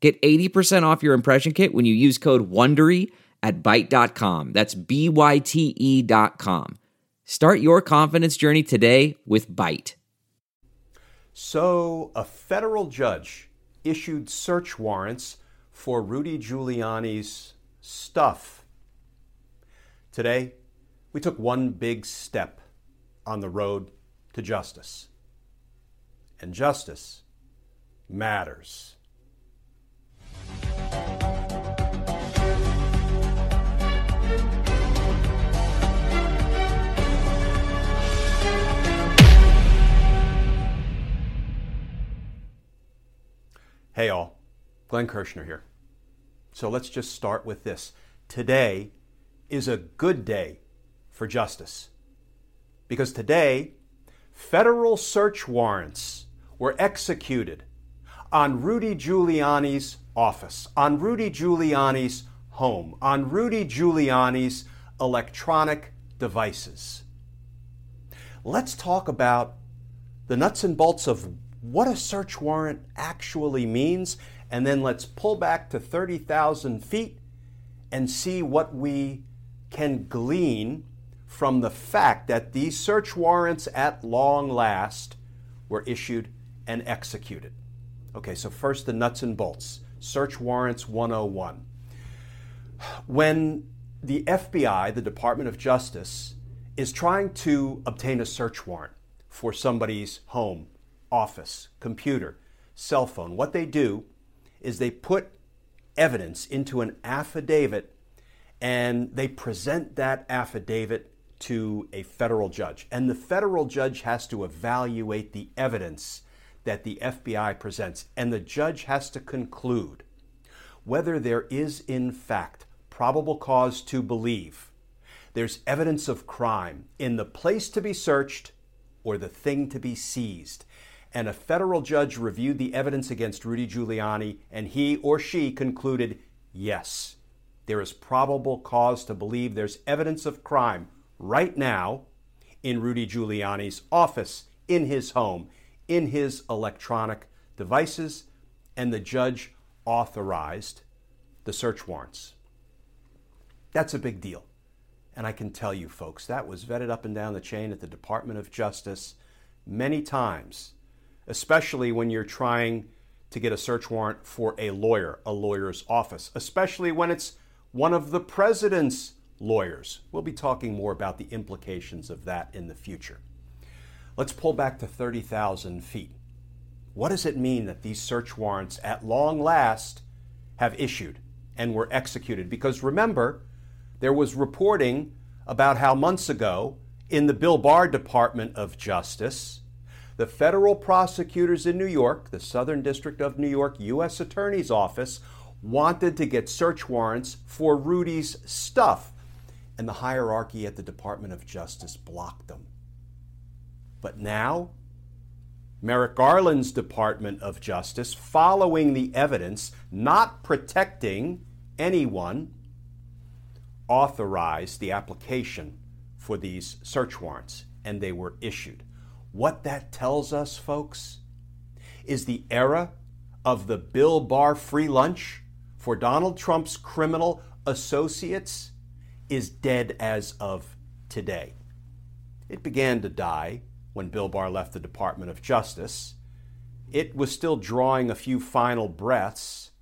Get 80% off your impression kit when you use code WONDERY at Byte.com. That's B-Y-T-E dot com. Start your confidence journey today with Byte. So, a federal judge issued search warrants for Rudy Giuliani's stuff. Today, we took one big step on the road to justice. And justice matters. Hey, all. Glenn Kirschner here. So let's just start with this. Today is a good day for justice because today, federal search warrants were executed on Rudy Giuliani's office, on Rudy Giuliani's home, on Rudy Giuliani's electronic devices. Let's talk about the nuts and bolts of what a search warrant actually means, and then let's pull back to 30,000 feet and see what we can glean from the fact that these search warrants at long last were issued and executed. Okay, so first the nuts and bolts. Search warrants 101. When the FBI, the Department of Justice, is trying to obtain a search warrant for somebody's home, office, computer, cell phone, what they do is they put evidence into an affidavit and they present that affidavit to a federal judge. And the federal judge has to evaluate the evidence that the FBI presents. And the judge has to conclude whether there is, in fact, probable cause to believe there's evidence of crime in the place to be searched or the thing to be seized and a federal judge reviewed the evidence against Rudy Giuliani, and he or she concluded yes, there is probable cause to believe there's evidence of crime right now in Rudy Giuliani's office, in his home, in his electronic devices, and the judge authorized the search warrants. That's a big deal. And I can tell you, folks, that was vetted up and down the chain at the Department of Justice many times especially when you're trying to get a search warrant for a lawyer, a lawyer's office, especially when it's one of the president's lawyers. We'll be talking more about the implications of that in the future. Let's pull back to 30,000 feet. What does it mean that these search warrants at long last have issued and were executed? Because remember, there was reporting about how months ago in the Bill Barr Department of Justice, the federal prosecutors in New York, the Southern District of New York U.S. Attorney's Office, wanted to get search warrants for Rudy's stuff, and the hierarchy at the Department of Justice blocked them. But now, Merrick Garland's Department of Justice, following the evidence, not protecting anyone, authorized the application for these search warrants, and they were issued. What that tells us, folks, is the era of the Bill Barr free lunch for Donald Trump's criminal associates is dead as of today. It began to die when Bill Barr left the Department of Justice. It was still drawing a few final breaths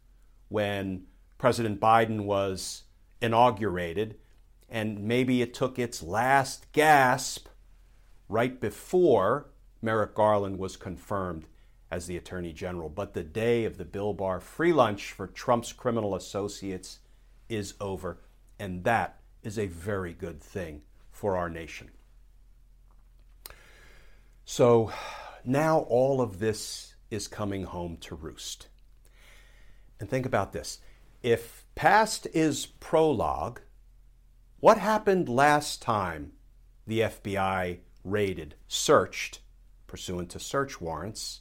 when President Biden was inaugurated, and maybe it took its last gasp right before Merrick Garland was confirmed as the Attorney General. But the day of the Bill Barr free lunch for Trump's criminal associates is over, and that is a very good thing for our nation. So now all of this is coming home to roost. And think about this if past is prologue, what happened last time the FBI raided, searched, pursuant to search warrants,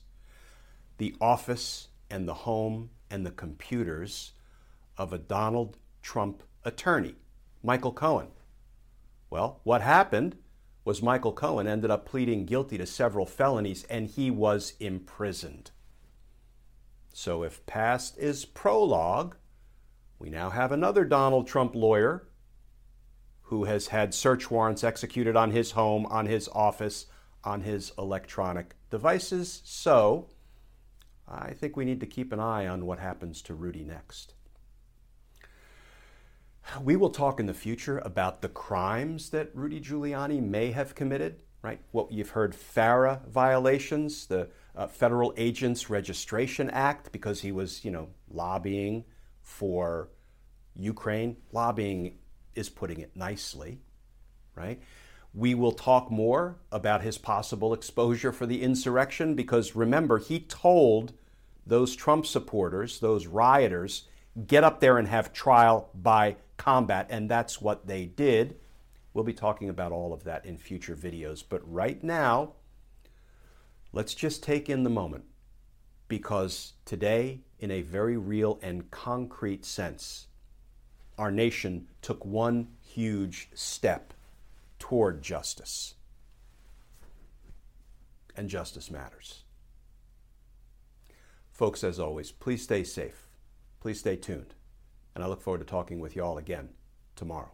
the office and the home and the computers of a Donald Trump attorney, Michael Cohen? Well, what happened was Michael Cohen ended up pleading guilty to several felonies and he was imprisoned. So if past is prologue, we now have another Donald Trump lawyer who has had search warrants executed on his home, on his office, on his electronic devices. So I think we need to keep an eye on what happens to Rudy next. We will talk in the future about the crimes that Rudy Giuliani may have committed, right? What you've heard FARA violations, the uh, Federal Agents Registration Act, because he was, you know, lobbying for Ukraine. Lobbying is putting it nicely, right? We will talk more about his possible exposure for the insurrection because remember, he told those Trump supporters, those rioters, get up there and have trial by combat, and that's what they did. We'll be talking about all of that in future videos, but right now, let's just take in the moment because today, in a very real and concrete sense, our nation took one huge step toward justice. And justice matters. Folks, as always, please stay safe. Please stay tuned. And I look forward to talking with you all again tomorrow.